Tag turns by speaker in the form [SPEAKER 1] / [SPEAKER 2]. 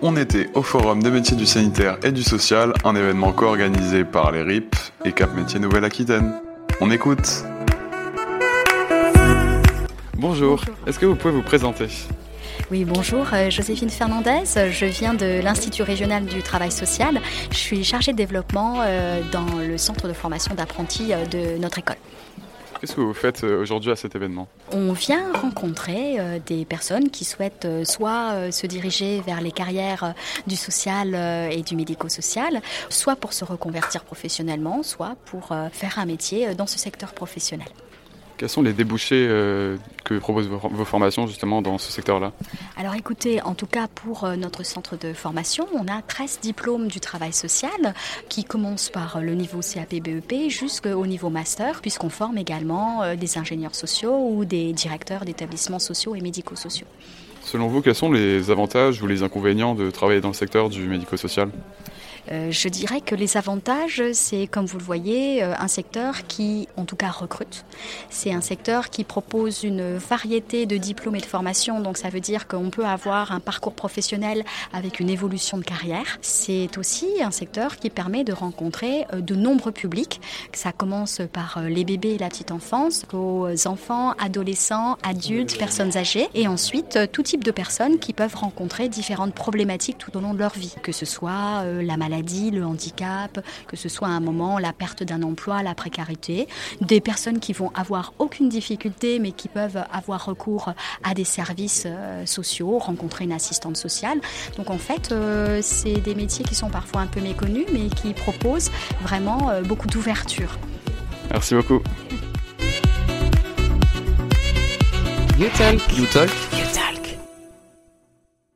[SPEAKER 1] On était au Forum des métiers du sanitaire et du social, un événement co-organisé par les RIP et Cap Métiers Nouvelle-Aquitaine. On écoute
[SPEAKER 2] Bonjour, est-ce que vous pouvez vous présenter?
[SPEAKER 3] Oui, bonjour, euh, Joséphine Fernandez. Je viens de l'Institut régional du travail social. Je suis chargée de développement euh, dans le centre de formation d'apprentis euh, de notre école.
[SPEAKER 2] Qu'est-ce que vous faites aujourd'hui à cet événement
[SPEAKER 3] On vient rencontrer des personnes qui souhaitent soit se diriger vers les carrières du social et du médico-social, soit pour se reconvertir professionnellement, soit pour faire un métier dans ce secteur professionnel.
[SPEAKER 2] Quels sont les débouchés euh, que proposent vos, formations justement dans ce secteur-là?
[SPEAKER 3] Alors écoutez, en tout cas pour euh, notre centre de formation, on a 13 diplômes du travail social qui commencent par le niveau CAP-BEP jusqu'au niveau master, puisqu'on forme également euh, des ingénieurs sociaux ou des directeurs d'établissements sociaux et médico-sociaux.
[SPEAKER 2] Selon vous, quels sont les avantages ou les inconvénients de travailler dans le secteur du médico-social?
[SPEAKER 3] Euh, je dirais que les avantages, c'est comme vous le voyez, euh, un secteur qui, en tout cas, recrute. C'est un secteur qui propose une variété de diplômes et de formations. Donc, ça veut dire qu'on peut avoir un parcours professionnel avec une évolution de carrière. C'est aussi un secteur qui permet de rencontrer euh, de nombreux publics. Ça commence par les bébés et la petite enfance, aux enfants, adolescents, adultes, personnes âgées, et ensuite tout type de personnes qui peuvent rencontrer différentes problématiques tout au long de leur vie, que ce soit la maladie le handicap, que ce soit à un moment la perte d'un emploi, la précarité, des personnes qui vont avoir aucune difficulté mais qui peuvent avoir recours à des services euh, sociaux, rencontrer une assistante sociale. Donc en fait, euh, c'est des métiers qui sont parfois un peu méconnus mais qui proposent vraiment euh, beaucoup d'ouverture.
[SPEAKER 2] Merci beaucoup.
[SPEAKER 4] You talk. You talk. You talk.